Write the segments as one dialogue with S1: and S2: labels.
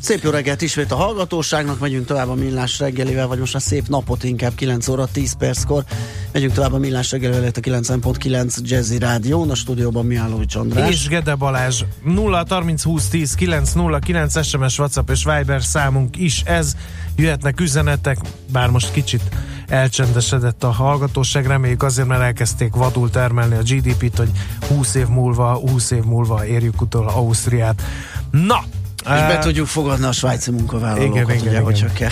S1: Szép jó reggelt ismét a hallgatóságnak, megyünk tovább a millás reggelivel, vagy most a szép napot inkább 9 óra 10 perckor. Megyünk tovább a millás reggelivel, a 9.9 Jazzy Rádió, a stúdióban Miállóvics András.
S2: És Gede Balázs 0 30 20 10 9 0 9 SMS, WhatsApp és Viber számunk is ez. Jöhetnek üzenetek, bár most kicsit elcsendesedett a hallgatóság, reméljük azért, mert elkezdték vadul termelni a GDP-t, hogy 20 év múlva, 20 év múlva érjük utol Ausztriát. Na,
S1: és be tudjuk fogadni a svájci munkavállalókat, igen, igen, ugye, igen. hogyha kell.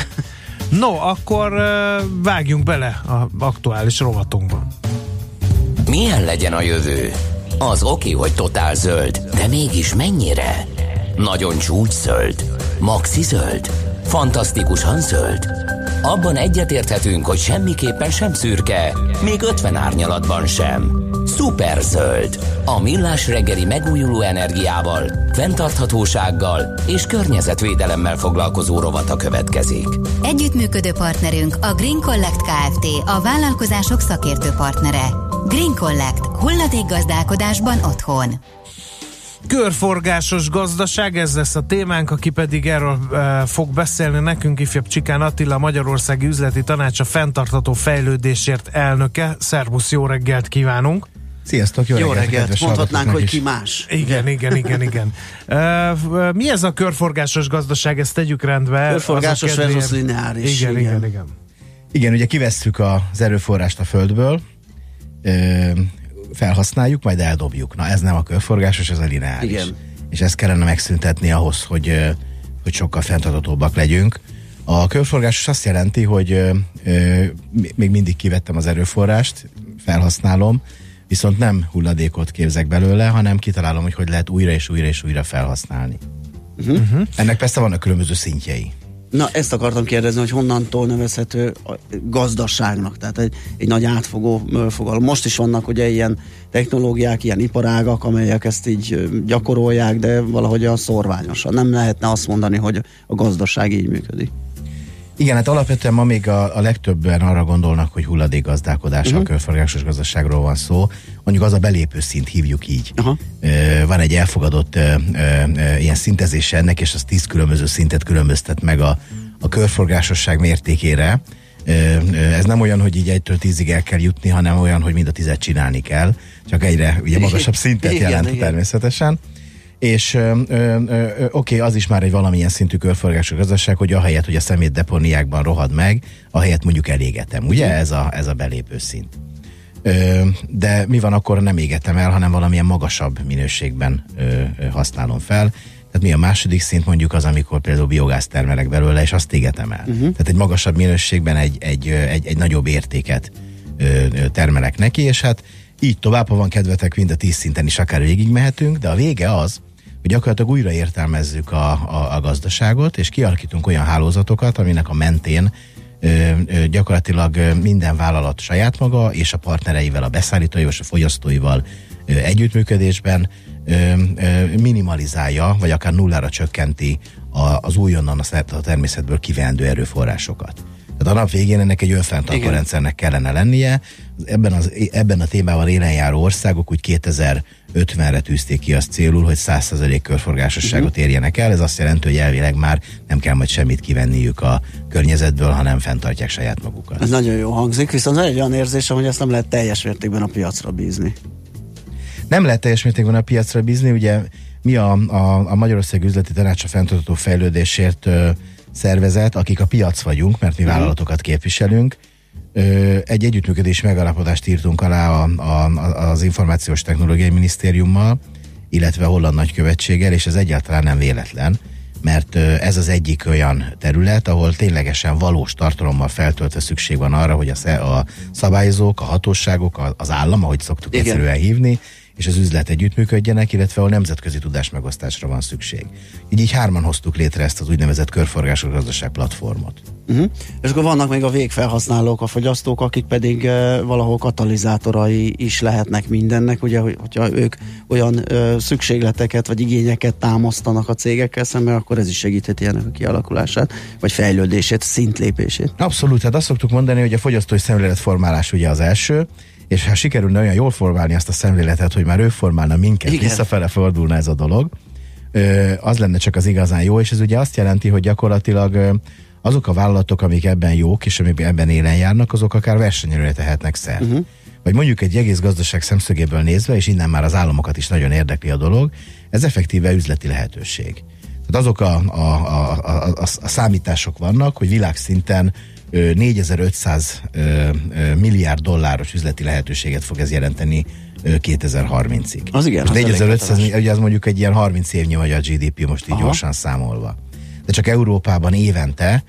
S2: No, akkor vágjunk bele a aktuális rovatunkba.
S3: Milyen legyen a jövő? Az oké, hogy totál zöld, de mégis mennyire? Nagyon csúcs zöld? Maxi zöld? Fantasztikusan zöld? Abban egyetérthetünk, hogy semmiképpen sem szürke, még 50 árnyalatban sem. Szuper zöld. A millás reggeli megújuló energiával, fenntarthatósággal és környezetvédelemmel foglalkozó rovata következik.
S4: Együttműködő partnerünk a Green Collect Kft. A vállalkozások szakértő partnere. Green Collect. Hulladék gazdálkodásban otthon.
S2: Körforgásos gazdaság, ez lesz a témánk, aki pedig erről e, fog beszélni nekünk, ifjabb Csikán Attila, Magyarországi Üzleti Tanácsa fenntartható fejlődésért elnöke. Szervusz, jó reggelt kívánunk!
S5: Sziasztok, jó,
S1: jó
S5: reggelt!
S1: reggelt. Mondhatnánk, hogy ki más.
S2: Igen, igen, igen, igen. Uh, mi ez a körforgásos gazdaság? Ezt tegyük rendbe.
S1: Körforgásos versus lineáris.
S2: Igen, igen, igen, igen.
S5: Igen, ugye kivesszük az erőforrást a földből, felhasználjuk, majd eldobjuk. Na ez nem a körforgásos, ez a lineáris. Igen. És ezt kellene megszüntetni ahhoz, hogy, hogy sokkal fenntartatóbbak legyünk. A körforgásos azt jelenti, hogy még mindig kivettem az erőforrást, felhasználom, viszont nem hulladékot képzek belőle, hanem kitalálom, hogy hogy lehet újra és újra és újra felhasználni. Uh-huh. Ennek persze vannak különböző szintjei.
S1: Na, ezt akartam kérdezni, hogy honnantól nevezhető a gazdaságnak, tehát egy, egy nagy átfogó fogalom. Most is vannak ugye ilyen technológiák, ilyen iparágak, amelyek ezt így gyakorolják, de valahogy a szorványosan. Nem lehetne azt mondani, hogy a gazdaság így működik.
S5: Igen, hát alapvetően ma még a, a legtöbben arra gondolnak, hogy hulladékgazdálkodás, uh-huh. a körforgásos gazdaságról van szó. Mondjuk az a belépő szint, hívjuk így. Uh-huh. Van egy elfogadott ö, ö, ilyen szintezése ennek, és az tíz különböző szintet különböztet meg a, a körforgásosság mértékére. Ez nem olyan, hogy így egytől tízig el kell jutni, hanem olyan, hogy mind a tizet csinálni kell, csak egyre ugye magasabb szintet jelent igen, természetesen. Igen és oké, okay, az is már egy valamilyen szintű körforgású gazdaság, hogy ahelyett, hogy a szemét deponiákban rohad meg, ahelyett mondjuk elégetem. Ugye mhm. ez a, ez a belépő szint. Ö, de mi van akkor, nem égetem el, hanem valamilyen magasabb minőségben ö, ö, használom fel. Tehát mi a második szint mondjuk az, amikor például biogáz termelek belőle, és azt égetem el. Uh-huh. Tehát egy magasabb minőségben egy, egy, egy, egy nagyobb értéket termelek neki, és hát így tovább, ha van kedvetek, mind a tíz szinten is akár végig mehetünk, de a vége az, gyakorlatilag újra értelmezzük a, a, a gazdaságot, és kialakítunk olyan hálózatokat, aminek a mentén ö, ö, gyakorlatilag minden vállalat saját maga és a partnereivel, a beszállítóival és a fogyasztóival ö, együttműködésben ö, ö, minimalizálja, vagy akár nullára csökkenti a, az újonnan a természetből kivendő erőforrásokat. Tehát a nap végén ennek egy önfenntartó rendszernek kellene lennie. Ebben, az, ebben a témában élen járó országok úgy 2050-re tűzték ki azt célul, hogy 100% körforgásosságot uh-huh. érjenek el. Ez azt jelenti, hogy elvileg már nem kell majd semmit kivenniük a környezetből, hanem fenntartják saját magukat.
S1: Ez nagyon jó hangzik, viszont van egy olyan érzésem, hogy ezt nem lehet teljes mértékben a piacra bízni.
S5: Nem lehet teljes mértékben a piacra bízni, ugye mi a, a, a Magyarország üzleti tanácsa fenntartó fejlődésért szervezet, akik a piac vagyunk, mert mi mhm. vállalatokat képviselünk, egy együttműködés megállapodást írtunk alá a, a, az Információs Technológiai Minisztériummal, illetve holland nagykövetséggel, és ez egyáltalán nem véletlen, mert ez az egyik olyan terület, ahol ténylegesen valós tartalommal feltöltve szükség van arra, hogy a, a szabályozók, a hatóságok, az állam, ahogy szoktuk Igen. egyszerűen hívni, és az üzlet együttműködjenek, illetve ahol nemzetközi tudás megosztásra van szükség. Így így hárman hoztuk létre ezt az úgynevezett körforgásos gazdaság platformot.
S1: Uh-huh. És akkor vannak még a végfelhasználók, a fogyasztók, akik pedig uh, valahol katalizátorai is lehetnek mindennek, ugye, hogyha ők olyan uh, szükségleteket vagy igényeket támasztanak a cégekkel szemben, akkor ez is segítheti ennek a kialakulását, vagy fejlődését, szintlépését.
S5: Abszolút, hát azt szoktuk mondani, hogy a fogyasztói szemléletformálás ugye az első, és ha sikerülne olyan jól formálni azt a szemléletet, hogy már ő formálna minket, Igen. visszafele fordulna ez a dolog, az lenne csak az igazán jó, és ez ugye azt jelenti, hogy gyakorlatilag azok a vállalatok, amik ebben jók, és amik ebben élen járnak, azok akár versenyelőre tehetnek szert. Uh-huh. Vagy mondjuk egy egész gazdaság szemszögéből nézve, és innen már az államokat is nagyon érdekli a dolog, ez effektíve üzleti lehetőség. Tehát azok a, a, a, a, a számítások vannak, hogy világszinten 4500 milliárd dolláros üzleti lehetőséget fog ez jelenteni 2030-ig.
S1: Az igen.
S5: Most 4500, ugye az mondjuk egy ilyen 30 évnyi vagy a GDP most így Aha. gyorsan számolva. De csak Európában évente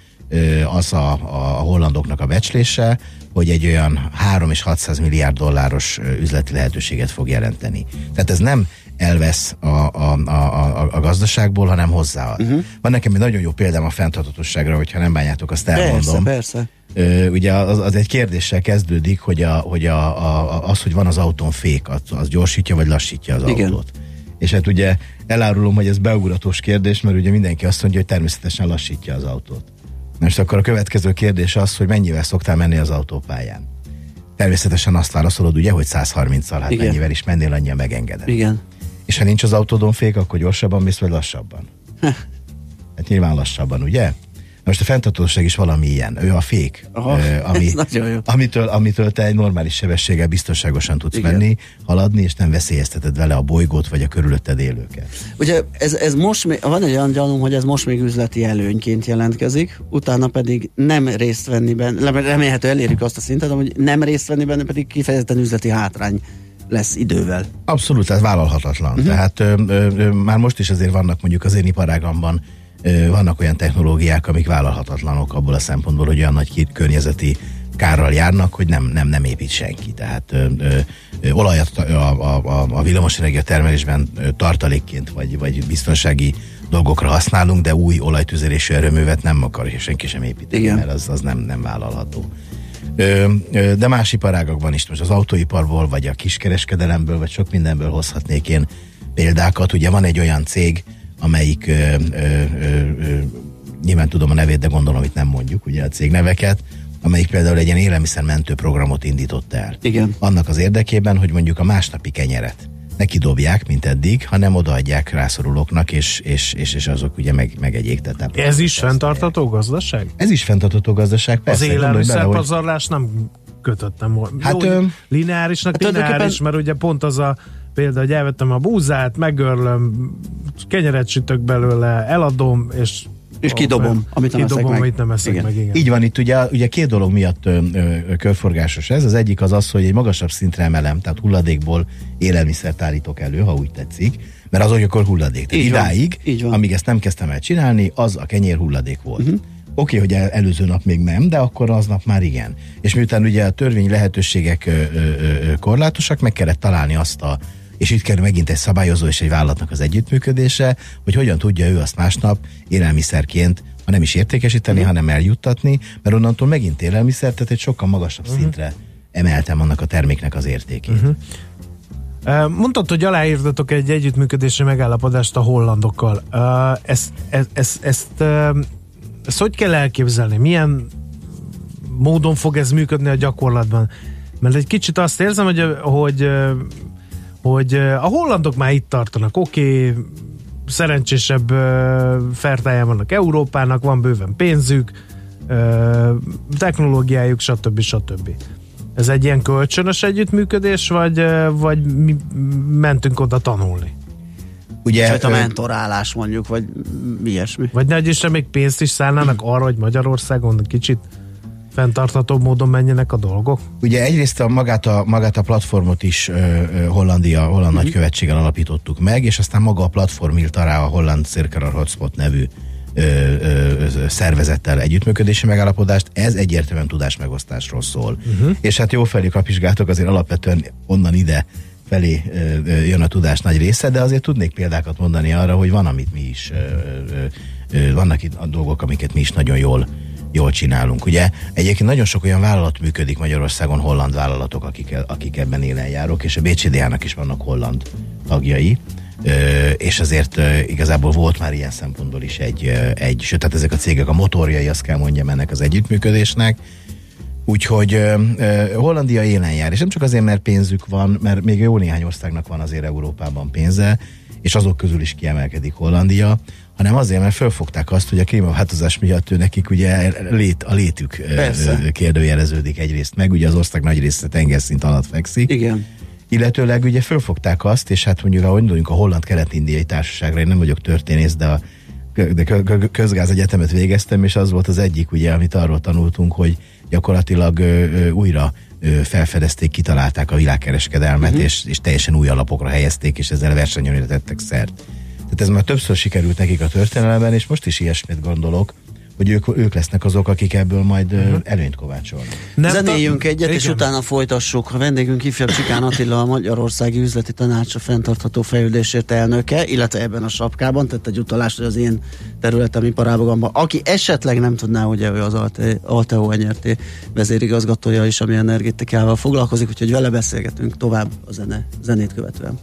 S5: az a, a hollandoknak a becslése, hogy egy olyan 3 és 600 milliárd dolláros üzleti lehetőséget fog jelenteni. Tehát ez nem elvesz a, a, a, a, a gazdaságból, hanem hozzáad. Uh-huh. Van nekem egy nagyon jó példám a fenntartatosságra, hogyha nem bánjátok, azt elmondom.
S1: Persze, persze.
S5: ugye az, az egy kérdéssel kezdődik, hogy, a, hogy a, a, az, hogy van az autón fék, az, az gyorsítja vagy lassítja az Igen. autót. És hát ugye elárulom, hogy ez beugratos kérdés, mert ugye mindenki azt mondja, hogy természetesen lassítja az autót. Most akkor a következő kérdés az, hogy mennyivel szoktál menni az autópályán. Természetesen azt válaszolod, ugye, hogy 130-al, hát Igen. mennyivel is mennél, annyian megengeded.
S1: Igen.
S5: És ha nincs az autódon fék, akkor gyorsabban mész, vagy lassabban? hát nyilván lassabban, ugye? Most a fenntartóság is valami ilyen. Ő a fék,
S1: Aha, ö, ami,
S5: amitől, amitől te egy normális sebességgel biztonságosan tudsz Igen. menni, haladni, és nem veszélyezteted vele a bolygót, vagy a körülötted élőket.
S1: Ugye ez, ez most még, van egy olyan gyanúm, hogy ez most még üzleti előnyként jelentkezik, utána pedig nem részt venni benne, remélhető elérjük azt a szintet, hogy nem részt venni benne pedig kifejezetten üzleti hátrány lesz idővel.
S5: Abszolút, ez vállalhatatlan. Uh-huh. Tehát ö, ö, már most is azért vannak mondjuk az én iparágamban ö, vannak olyan technológiák, amik vállalhatatlanok abból a szempontból, hogy olyan nagy környezeti kárral járnak, hogy nem, nem, nem épít senki. Tehát ö, ö, olajat a, a, a, a villamosenergia termelésben tartalékként vagy, vagy biztonsági dolgokra használunk, de új olajtüzelésű erőművet nem akar senki sem építeni, Igen. mert az, az nem, nem vállalható de más iparágakban is, most az autóiparból, vagy a kiskereskedelemből, vagy sok mindenből hozhatnék én példákat. Ugye van egy olyan cég, amelyik ö, ö, ö, nyilván tudom a nevét, de gondolom, hogy nem mondjuk ugye a cég neveket, amelyik például egy ilyen élelmiszermentő programot indított el.
S1: Igen.
S5: Annak az érdekében, hogy mondjuk a másnapi kenyeret ne kidobják, mint eddig, hanem odaadják rászorulóknak, és, és, és, és azok ugye meg, megegyék.
S2: Tehát Ez is fenntartató gazdaság?
S5: Ez is fenntartató gazdaság,
S2: persze. Az élelmiszerpazarlás hogy... nem kötöttem volna. Hát, Jó, ö... lineárisnak hát lineáris, mert ugye pont az a példa, hogy elvettem a búzát, megörlöm, kenyeret sütök belőle, eladom, és
S1: és kidobom, amit nem
S2: kidobom,
S1: eszek
S2: amit nem eszek igen. meg. Igen.
S5: Így van, itt ugye, ugye két dolog miatt ö, ö, körforgásos ez. Az egyik az az, hogy egy magasabb szintre emelem, tehát hulladékból élelmiszert állítok elő, ha úgy tetszik, mert az akkor hulladék. Tehát így idáig, van, így van. amíg ezt nem kezdtem el csinálni, az a kenyér hulladék volt. Uh-huh. Oké, okay, hogy el, előző nap még nem, de akkor aznap már igen. És miután ugye a törvény lehetőségek ö, ö, ö, korlátosak, meg kellett találni azt a és itt kell megint egy szabályozó és egy vállalatnak az együttműködése, hogy hogyan tudja ő azt másnap élelmiszerként ha nem is értékesíteni, uh-huh. hanem eljuttatni, mert onnantól megint élelmiszer, tehát egy sokkal magasabb uh-huh. szintre emeltem annak a terméknek az értékét.
S2: Uh-huh. Mondtad, hogy aláírtatok egy együttműködési megállapodást a hollandokkal. Ezt, ezt, ezt, ezt, ezt hogy kell elképzelni? Milyen módon fog ez működni a gyakorlatban? Mert egy kicsit azt érzem, hogy, hogy hogy a hollandok már itt tartanak, oké, okay, szerencsésebb fertáján vannak Európának, van bőven pénzük, technológiájuk, stb. stb. Ez egy ilyen kölcsönös együttműködés, vagy, vagy mi mentünk oda tanulni?
S1: Ugye, a mentorálás mondjuk, vagy ilyesmi.
S2: Vagy ne is még pénzt is szállnának arra, hogy Magyarországon kicsit fenntarthatóbb módon menjenek a dolgok?
S5: Ugye egyrészt a magát a, magát a platformot is ö, ö, Hollandia, Holland uh-huh. nagykövetséggel alapítottuk meg, és aztán maga a platform írta rá a Holland Circular Hotspot nevű ö, ö, szervezettel együttműködési megállapodást, ez egyértelműen tudásmegosztásról szól. Uh-huh. És hát jó felé kapizsgáltok, azért alapvetően onnan ide felé jön a tudás nagy része, de azért tudnék példákat mondani arra, hogy van, amit mi is, vannak itt a dolgok, amiket mi is nagyon jól jól csinálunk. Ugye? Egyébként nagyon sok olyan vállalat működik Magyarországon, holland vállalatok, akik, akik ebben élen járok, és a BCDA-nak is vannak holland tagjai, és azért igazából volt már ilyen szempontból is egy, egy sőt, tehát ezek a cégek a motorjai, azt kell mondjam ennek az együttműködésnek, Úgyhogy uh, uh, Hollandia élen jár, és nem csak azért, mert pénzük van, mert még jó néhány országnak van azért Európában pénze, és azok közül is kiemelkedik Hollandia, hanem azért, mert fölfogták azt, hogy a klímaváltozás miatt ő nekik ugye lét, a létük Persze. kérdőjeleződik egyrészt meg, ugye az ország nagy része tengerszint alatt fekszik.
S1: Igen.
S5: Illetőleg ugye fölfogták azt, és hát mondjuk, ha gondoljunk a Holland Kelet-Indiai Társaságra, én nem vagyok történész, de a de közgáz egyetemet végeztem, és az volt az egyik, ugye, amit arról tanultunk, hogy gyakorlatilag ö, ö, újra ö, felfedezték, kitalálták a világkereskedelmet, uh-huh. és, és teljesen új alapokra helyezték, és ezzel versenyre tettek szert. Tehát ez már többször sikerült nekik a történelemben, és most is ilyesmit gondolok, hogy ők, ők lesznek azok, akik ebből majd uh-huh. előnyt kovácsolnak.
S1: Nem Zenéljünk egyet, igen. és utána folytassuk. A vendégünk ifjabb Csikán Attila, a Magyarországi Üzleti Tanács a fenntartható fejlődésért elnöke, illetve ebben a sapkában tett egy utalást, hogy az én területem iparágokban, aki esetleg nem tudná, hogy ő az Alteo NRT vezérigazgatója is, ami energetikával foglalkozik, úgyhogy vele beszélgetünk tovább a zene, zenét követően.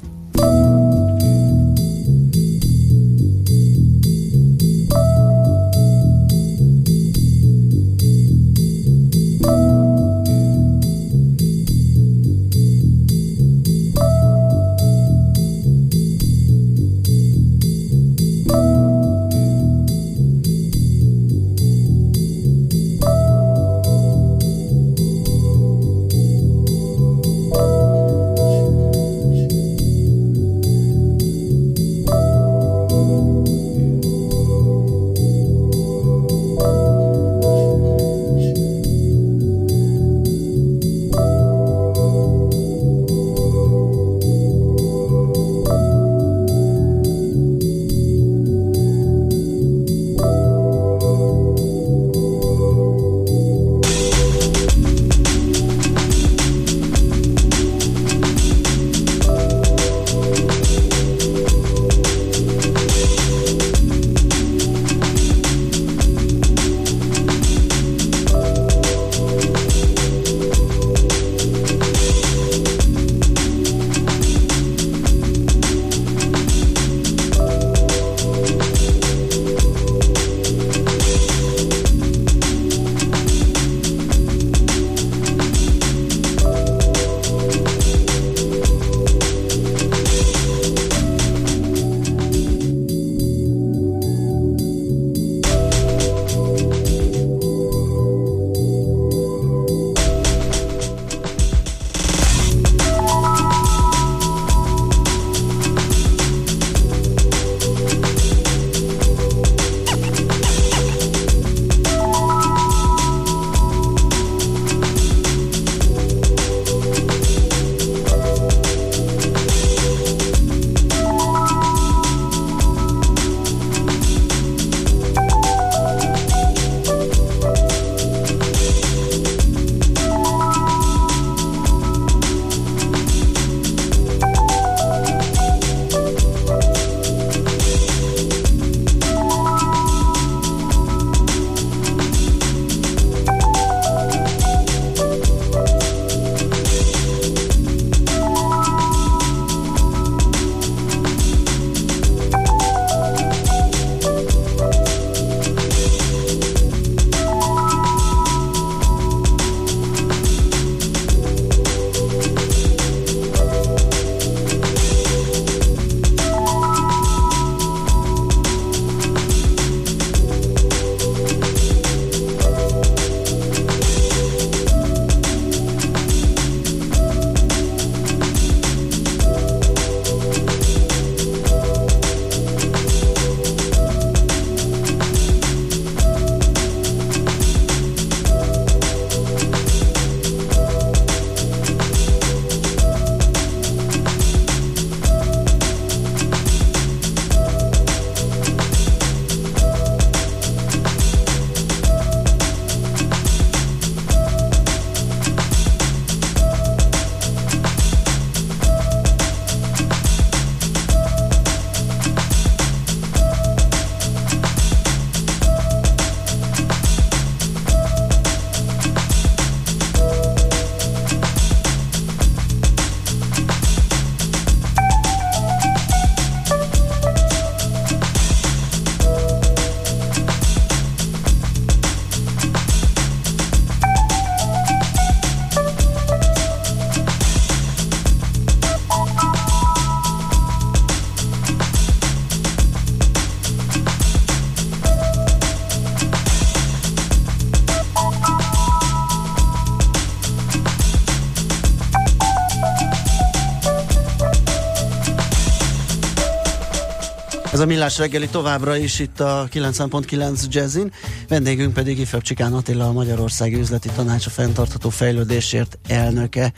S1: Millás reggeli továbbra is itt a 90.9 Jazzin, vendégünk pedig Ifebb Csikán Attila, a Magyarországi Üzleti Tanács a fenntartható fejlődésért elnöke.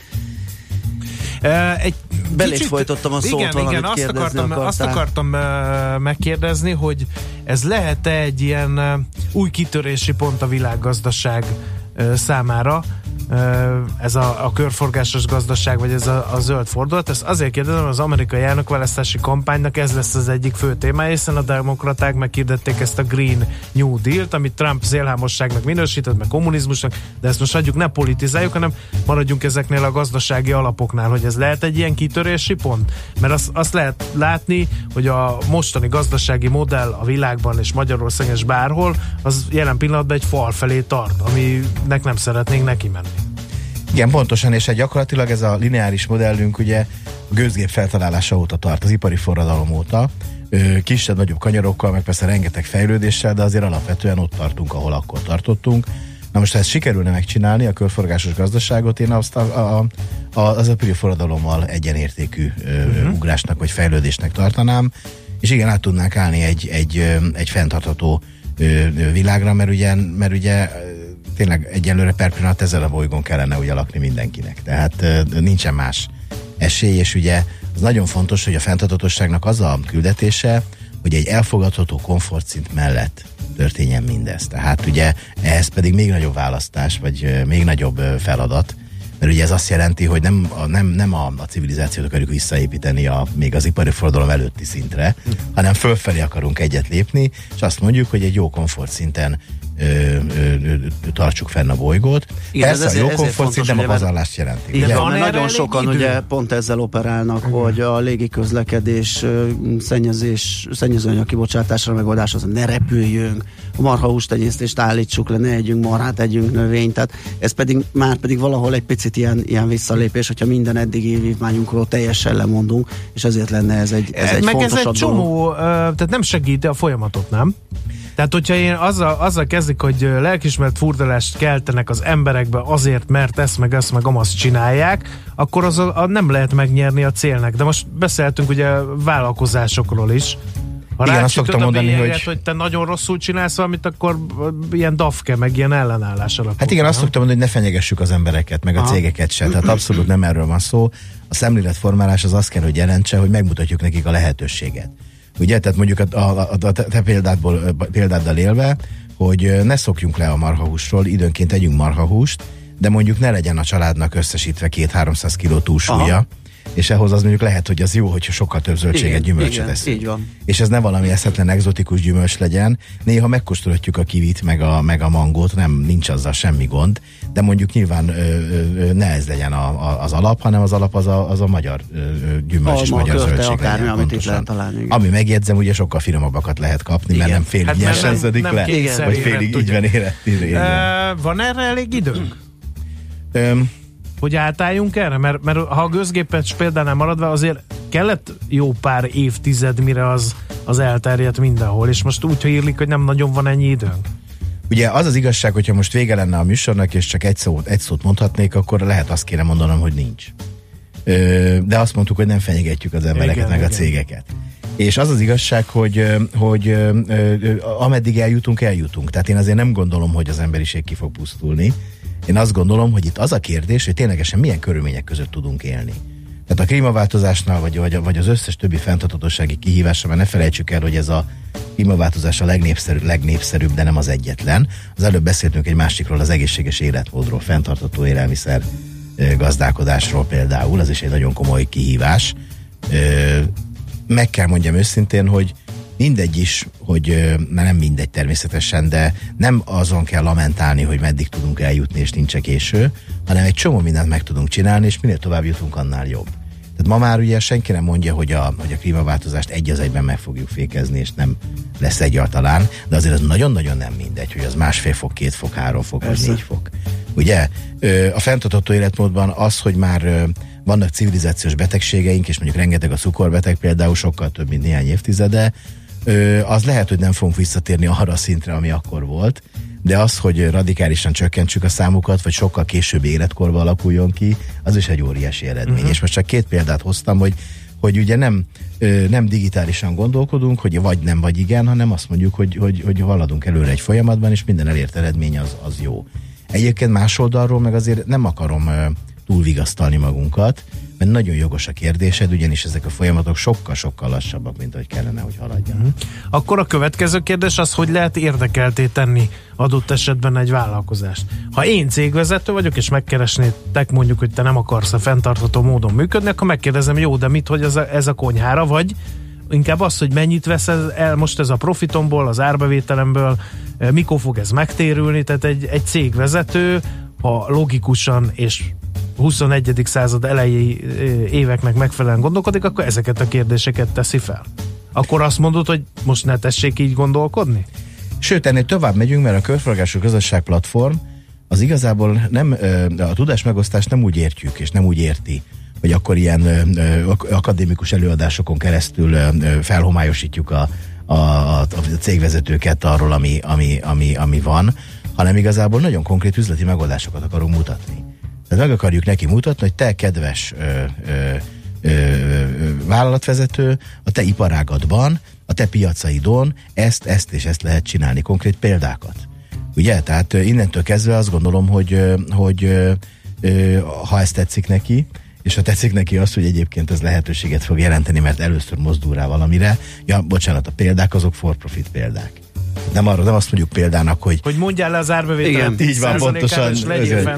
S2: Uh, egy
S1: Belét kicsit, folytottam a szót,
S2: igen, igen, azt akartam, azt akartam uh, megkérdezni, hogy ez lehet-e egy ilyen uh, új kitörési pont a világgazdaság számára, ez a, a körforgásos gazdaság, vagy ez a, a zöld fordulat. Ezt azért kérdezem, az amerikai elnökválasztási kampánynak ez lesz az egyik fő témája, hiszen a demokraták meghirdették ezt a Green New Deal-t, amit Trump zélhámosságnak minősített, meg kommunizmusnak, de ezt most adjuk, ne politizáljuk, hanem maradjunk ezeknél a gazdasági alapoknál, hogy ez lehet egy ilyen kitörési pont? Mert azt, azt lehet látni, hogy a mostani gazdasági modell a világban és Magyarországon és bárhol, az jelen pillanatban egy fal felé tart, aminek nem szeretnénk neki menni.
S5: Igen, pontosan, és egy gyakorlatilag ez a lineáris modellünk ugye a gőzgép feltalálása óta tart, az ipari forradalom óta, kisebb-nagyobb kanyarokkal, meg persze rengeteg fejlődéssel, de azért alapvetően ott tartunk, ahol akkor tartottunk. Na most, ha ezt sikerülne megcsinálni, a körforgásos gazdaságot, én azt a, a, a, az ipari forradalommal egyenértékű uh-huh. ugrásnak vagy fejlődésnek tartanám, és igen, át tudnánk állni egy, egy, egy fenntartható világra, mert ugye, mert ugye tényleg egyelőre per pillanat ezzel a bolygón kellene ugye lakni mindenkinek. Tehát nincsen más esély, és ugye az nagyon fontos, hogy a fenntartatosságnak az a küldetése, hogy egy elfogadható komfortszint mellett történjen mindez. Tehát ugye ehhez pedig még nagyobb választás, vagy még nagyobb feladat, mert ugye ez azt jelenti, hogy nem, a, nem, nem a, a civilizációt akarjuk visszaépíteni a, még az ipari forradalom előtti szintre, hanem fölfelé akarunk egyet lépni, és azt mondjuk, hogy egy jó komfortszinten ö, tartsuk fenn a bolygót. Igen, Persze ezért, a jó komfortszint nem a pazarlást jelenti.
S1: Igen, ugye? Van nagyon sokan idő? ugye pont ezzel operálnak, Igen. hogy a légi közlekedés szennyezés, szennyezőanyag kibocsátásra megoldás az ne repüljünk, a marhahús tenyésztést állítsuk le, ne együnk marhát, együnk növényt, tehát ez pedig már pedig valahol egy picit ilyen, ilyen visszalépés, hogyha minden eddigi vívmányunkról teljesen lemondunk, és ezért lenne ez egy, ez egy
S2: Meg ez egy csomó, dolog. tehát nem segíti a folyamatot, nem? Tehát, hogyha én azzal, azzal kezdik, hogy lelkismert furdalást keltenek az emberekbe azért, mert ezt meg ezt meg amazt csinálják, akkor az a, a nem lehet megnyerni a célnak. De most beszéltünk ugye vállalkozásokról is. Ha Igen, azt szoktam mondani, bélyeget, hogy... hogy te nagyon rosszul csinálsz valamit, akkor ilyen dafke, meg ilyen ellenállás alakul.
S5: Hát igen, azt szoktam mondani, hogy ne fenyegessük az embereket, meg a Aha. cégeket se. Tehát abszolút nem erről van szó. A szemléletformálás az azt kell, hogy jelentse, hogy megmutatjuk nekik a lehetőséget. Ugye, tehát mondjuk a, a, a, te példádból, példáddal élve, hogy ne szokjunk le a marhahúsról, időnként tegyünk marhahúst, de mondjuk ne legyen a családnak összesítve két-háromszáz kiló túlsúlya, Aha és ehhoz az mondjuk lehet, hogy az jó, hogyha sokkal több zöldséget, igen, gyümölcsöt igen, eszünk.
S1: Így van.
S5: És ez ne valami eszetlen egzotikus gyümölcs legyen. Néha megkóstolhatjuk a kivit, meg a, meg a mangót, nem nincs azzal semmi gond, de mondjuk nyilván ö, ö, ne ez legyen a, a, az alap, hanem az alap az a, az a magyar ö, gyümölcs Alma, és magyar körte, zöldség
S1: akármi, legyen, amit itt lehet találni. Igen.
S5: Ami megjegyzem, ugye sokkal finomabbakat lehet kapni, igen. mert nem félig hát nyersenződik le, igen, vagy félig így van érett.
S2: Van erre elég időnk? Hogy átálljunk erre? Mert, mert ha a gőzgépes példánál maradva, azért kellett jó pár évtized, mire az, az elterjedt mindenhol, és most úgy hírlik, hogy nem nagyon van ennyi időnk.
S5: Ugye az az igazság, hogyha most vége lenne a műsornak, és csak egy szót, egy szót mondhatnék, akkor lehet azt kéne mondanom, hogy nincs. Ö, de azt mondtuk, hogy nem fenyegetjük az embereket, igen, meg igen. a cégeket. És az az igazság, hogy, hogy ameddig eljutunk, eljutunk. Tehát én azért nem gondolom, hogy az emberiség ki fog pusztulni. Én azt gondolom, hogy itt az a kérdés, hogy ténylegesen milyen körülmények között tudunk élni. Tehát a klímaváltozásnál, vagy, vagy, vagy az összes többi fenntarthatósági kihívásra, mert ne felejtsük el, hogy ez a klímaváltozás a legnépszerűbb, legnépszerűbb, de nem az egyetlen. Az előbb beszéltünk egy másikról, az egészséges életmódról, fenntartható élelmiszer gazdálkodásról például, az is egy nagyon komoly kihívás. Meg kell mondjam őszintén, hogy mindegy is, hogy nem mindegy természetesen, de nem azon kell lamentálni, hogy meddig tudunk eljutni, és nincs késő, hanem egy csomó mindent meg tudunk csinálni, és minél tovább jutunk, annál jobb. Tehát ma már ugye senki nem mondja, hogy a, hogy a klímaváltozást egy az egyben meg fogjuk fékezni, és nem lesz egyáltalán, de azért az nagyon-nagyon nem mindegy, hogy az másfél fok, két fok, három fok, Persze. vagy négy fok. Ugye? A fenntartható életmódban az, hogy már vannak civilizációs betegségeink, és mondjuk rengeteg a cukorbeteg például sokkal több, mint néhány évtizede, az lehet, hogy nem fogunk visszatérni arra a szintre, ami akkor volt, de az, hogy radikálisan csökkentsük a számukat, vagy sokkal később életkorba alakuljon ki, az is egy óriási eredmény. Uh-huh. És most csak két példát hoztam, hogy hogy ugye nem, nem digitálisan gondolkodunk, hogy vagy nem, vagy igen, hanem azt mondjuk, hogy, hogy, hogy haladunk előre egy folyamatban, és minden elért eredmény az, az jó. Egyébként más oldalról meg azért nem akarom túlvigasztalni magunkat, mert nagyon jogos a kérdésed, ugyanis ezek a folyamatok sokkal-sokkal lassabbak, mint ahogy kellene, hogy haladjanak. Uh-huh.
S2: Akkor a következő kérdés az, hogy lehet érdekelté tenni adott esetben egy vállalkozást. Ha én cégvezető vagyok, és megkeresnétek mondjuk, hogy te nem akarsz a fenntartható módon működni, akkor megkérdezem, jó, de mit, hogy ez a, ez a konyhára, vagy inkább az, hogy mennyit vesz el most ez a profitomból, az árbevételemből, mikor fog ez megtérülni, tehát egy, egy cégvezető, ha logikusan és 21. század elejé éveknek megfelelően gondolkodik, akkor ezeket a kérdéseket teszi fel. Akkor azt mondod, hogy most ne tessék így gondolkodni?
S5: Sőt, ennél tovább megyünk, mert a körforgású közösség platform az igazából nem, a tudás megosztást nem úgy értjük, és nem úgy érti, hogy akkor ilyen akadémikus előadásokon keresztül felhomályosítjuk a, a, a, a cégvezetőket arról, ami, ami, ami, ami van, hanem igazából nagyon konkrét üzleti megoldásokat akarunk mutatni. Meg akarjuk neki mutatni, hogy te kedves ö, ö, ö, vállalatvezető, a te iparágadban, a te piacaidon ezt, ezt és ezt lehet csinálni, konkrét példákat. Ugye? Tehát innentől kezdve azt gondolom, hogy, hogy ha ez tetszik neki, és ha tetszik neki az, hogy egyébként ez lehetőséget fog jelenteni, mert először mozdul rá valamire, ja, bocsánat, a példák azok for profit példák nem arra, nem azt mondjuk példának, hogy...
S2: Hogy mondjál le az árbevételt.
S5: Igen, így van, pontosan.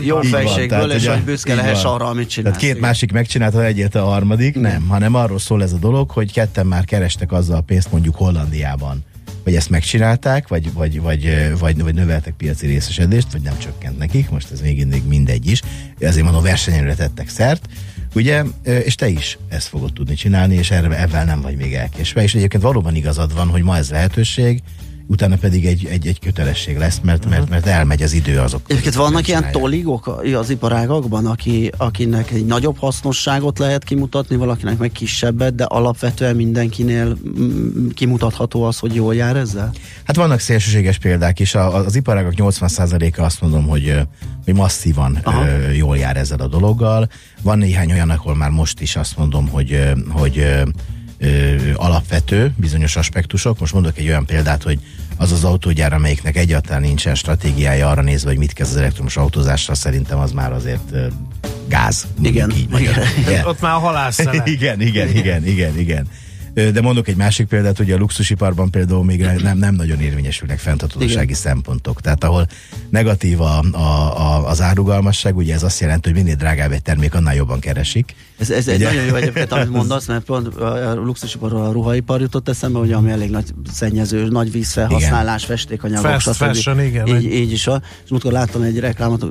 S1: Jó fejségből, és hogy büszke lehess arra, amit csinál.
S5: Tehát két igen. másik megcsinálta, egyet a harmadik, igen. nem, hanem arról szól ez a dolog, hogy ketten már kerestek azzal a pénzt mondjuk Hollandiában, hogy ezt megcsinálták, vagy, vagy, vagy, vagy, vagy növeltek piaci részesedést, vagy nem csökkent nekik, most ez még mindig mindegy is, ezért mondom, versenyre tettek szert, ugye, és te is ezt fogod tudni csinálni, és erre, ebben nem vagy még elkésve, és egyébként valóban igazad van, hogy ma ez lehetőség, utána pedig egy, egy, egy kötelesség lesz, mert, mert, mert elmegy az idő azok.
S1: Egyébként vannak ilyen toligok az iparágakban, aki, akinek egy nagyobb hasznosságot lehet kimutatni, valakinek meg kisebbet, de alapvetően mindenkinél mm, kimutatható az, hogy jól jár ezzel?
S5: Hát vannak szélsőséges példák is. A, az iparágak 80%-a azt mondom, hogy, hogy masszívan ö, jól jár ezzel a dologgal. Van néhány olyan, ahol már most is azt mondom, hogy, hogy ö, alapvető bizonyos aspektusok. Most mondok egy olyan példát, hogy az az autógyár, amelyiknek egyáltalán nincsen stratégiája arra nézve, hogy mit kezd az elektromos autózással, szerintem az már azért gáz.
S1: Igen, így igen.
S2: igen. Ott már a halász
S5: igen, igen, igen, igen, igen. De mondok egy másik példát, hogy a luxusiparban például még nem, nem nagyon érvényesülnek fenntartósági szempontok. Tehát ahol negatív a, a, a, az árugalmasság, ugye ez azt jelenti, hogy minél drágább egy termék, annál jobban keresik.
S1: Ez, ez egy nagyon jó egyébként, amit mondasz, mert pont a luxusiparról a ruhaipar jutott eszembe, hogy ami elég nagy szennyező, nagy vízfelhasználás, igen. festékanyagok,
S2: Fast fashion, igen.
S1: Így, így is. A, és múltkor láttam egy reklámot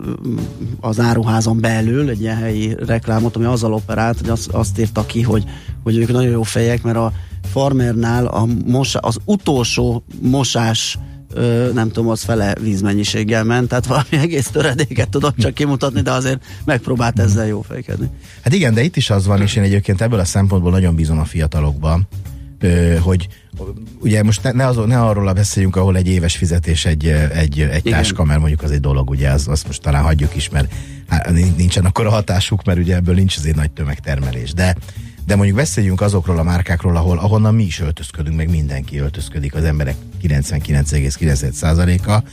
S1: az áruházon belül, egy ilyen helyi reklámot, ami azzal operált, hogy azt, azt írta ki, hogy, hogy ők nagyon jó fejek, mert a farmernál a mosa, az utolsó mosás ö, nem tudom, az fele vízmennyiséggel ment, tehát valami egész töredéket tudok csak kimutatni, de azért megpróbált ezzel jó fejkedni.
S5: Hát igen, de itt is az van, és én egyébként ebből a szempontból nagyon bízom a fiatalokban, ö, hogy ugye most ne, ne, azon, ne arról beszéljünk, ahol egy éves fizetés egy, egy, egy táska, mert mondjuk az egy dolog, ugye az, azt most talán hagyjuk is, mert hát, nincsen akkor a hatásuk, mert ugye ebből nincs azért nagy tömegtermelés, de de mondjuk beszéljünk azokról a márkákról, ahol, ahonnan mi is öltözködünk, meg mindenki öltözködik, az emberek 99,9%-a,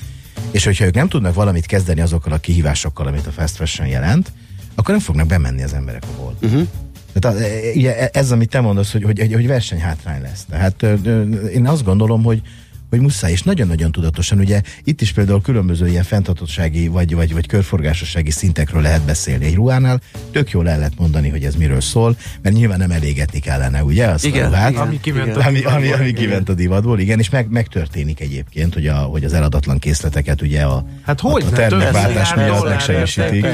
S5: és hogyha ők nem tudnak valamit kezdeni azokkal a kihívásokkal, amit a fast fashion jelent, akkor nem fognak bemenni az emberek a volt. Uh-huh. Tehát e, ugye ez, amit te mondasz, hogy, hogy, hogy versenyhátrány lesz. Tehát én azt gondolom, hogy, hogy muszáj, és nagyon-nagyon tudatosan, ugye itt is például különböző ilyen fenntartottsági vagy, vagy, vagy körforgásossági szintekről lehet beszélni. Egy ruhánál tök jól el lehet mondani, hogy ez miről szól, mert nyilván nem elégetni kellene, ugye? Azt
S2: igen,
S5: a ruhát,
S2: igen, ami kiment,
S5: igen. A ami, ami, ami kiment a divatból, igen, és meg, megtörténik egyébként, hogy, a, hogy az eladatlan készleteket ugye a,
S2: hát hogy
S5: a, a termékváltás miatt megsegítik.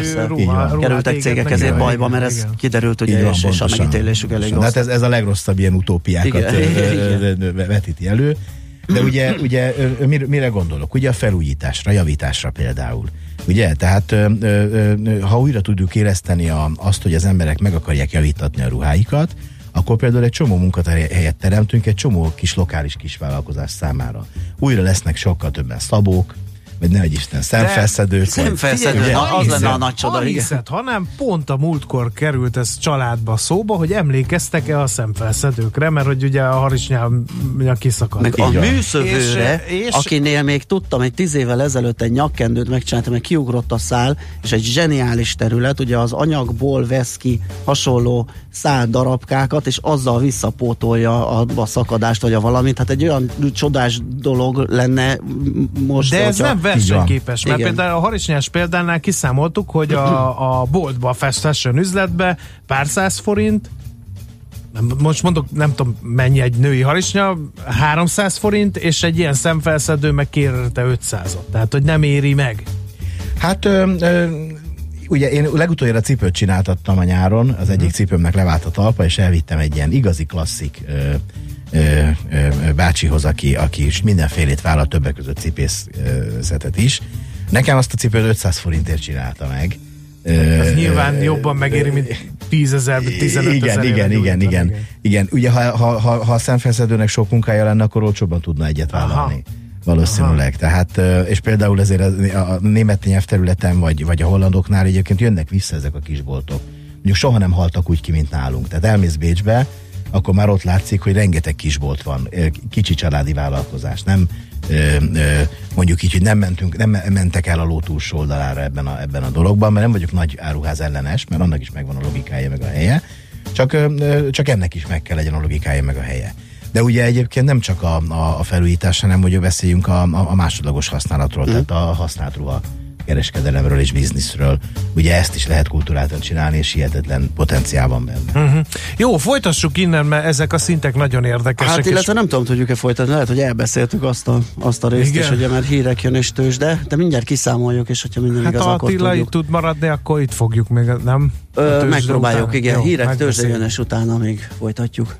S1: Kerültek cégek ezért bajba, mert ez kiderült, hogy és a megítélésük elég rossz.
S5: Hát ez, ez a legrosszabb ilyen utópiákat vetíti elő. De ugye, ugye mire, gondolok? Ugye a felújításra, javításra például. Ugye? Tehát ö, ö, ha újra tudjuk érezteni a, azt, hogy az emberek meg akarják javítatni a ruháikat, akkor például egy csomó munkahelyet teremtünk egy csomó kis lokális kisvállalkozás számára. Újra lesznek sokkal többen szabók, vagy ne hogy Isten, szemfelszedőt.
S1: Szemfelszedő, az lenne a nagy csoda.
S2: Hiszed, hanem pont a múltkor került ez családba szóba, hogy emlékeztek-e a szemfelszedőkre, mert hogy ugye a harisnyál kiszakadt.
S1: Meg a műszövőre, és, és, akinél még tudtam, egy tíz évvel ezelőtt egy nyakkendőt megcsináltam, meg kiugrott a szál, és egy zseniális terület, ugye az anyagból vesz ki hasonló szál darabkákat, és azzal visszapótolja a, a szakadást, vagy a valamit. Hát egy olyan csodás dolog lenne most.
S2: De ez nem versenyképes, mert Igen. például a harisnyás példánál kiszámoltuk, hogy a, a boltba, a fast fashion üzletbe pár száz forint, most mondok, nem tudom mennyi egy női harisnya, 300 forint, és egy ilyen szemfelszedő meg kérte 500-ot. Tehát, hogy nem éri meg.
S5: Hát ö, ö, ugye én legutoljára cipőt csináltattam a nyáron, az egyik uh-huh. cipőmnek levált a talpa, és elvittem egy ilyen igazi klasszik ö, bácsihoz, aki, aki is mindenfélét vállal, többek között cipészetet is. Nekem azt a cipőt 500 forintért csinálta meg.
S2: Ez nyilván jobban megéri, mint 10 ezer, 15
S5: igen, ezer. Igen, igen, igen, igen, igen. Ugye, ha, ha, ha, ha a szemfeszedőnek sok munkája lenne, akkor olcsóbban tudna egyet vállalni. Aha valószínűleg. Aha. Tehát, és például ezért a, a német nyelvterületen, vagy, vagy a hollandoknál egyébként jönnek vissza ezek a kisboltok. Mondjuk soha nem haltak úgy ki, mint nálunk. Tehát elmész Bécsbe, akkor már ott látszik, hogy rengeteg kisbolt van, kicsi családi vállalkozás. Nem mondjuk így, hogy nem, mentünk, nem mentek el a ló túlsó oldalára ebben a, ebben a dologban, mert nem vagyok nagy áruház ellenes, mert annak is megvan a logikája meg a helye, csak, csak ennek is meg kell legyen a logikája meg a helye. De ugye egyébként nem csak a, a, a felújítás, hanem hogy beszéljünk a, a, a másodlagos használatról, mm. tehát a használt ruha kereskedelemről és bizniszről. Ugye ezt is lehet kultúráltan csinálni, és hihetetlen potenciál van benne. Uh-huh.
S2: Jó, folytassuk innen, mert ezek a szintek nagyon érdekesek.
S1: Hát illetve és... nem tudom, tudjuk-e folytatni, lehet, hogy elbeszéltük azt a, azt a részt Igen. is, ugye, mert hírek jön és tős, de, de mindjárt kiszámoljuk, és hogyha minden
S2: hát
S1: igaz,
S2: akkor Attila tudjuk. tud maradni, akkor itt fogjuk még, nem?
S1: Ö, megpróbáljuk, után. igen, Jó, hírek tőzsde jön, és utána még folytatjuk.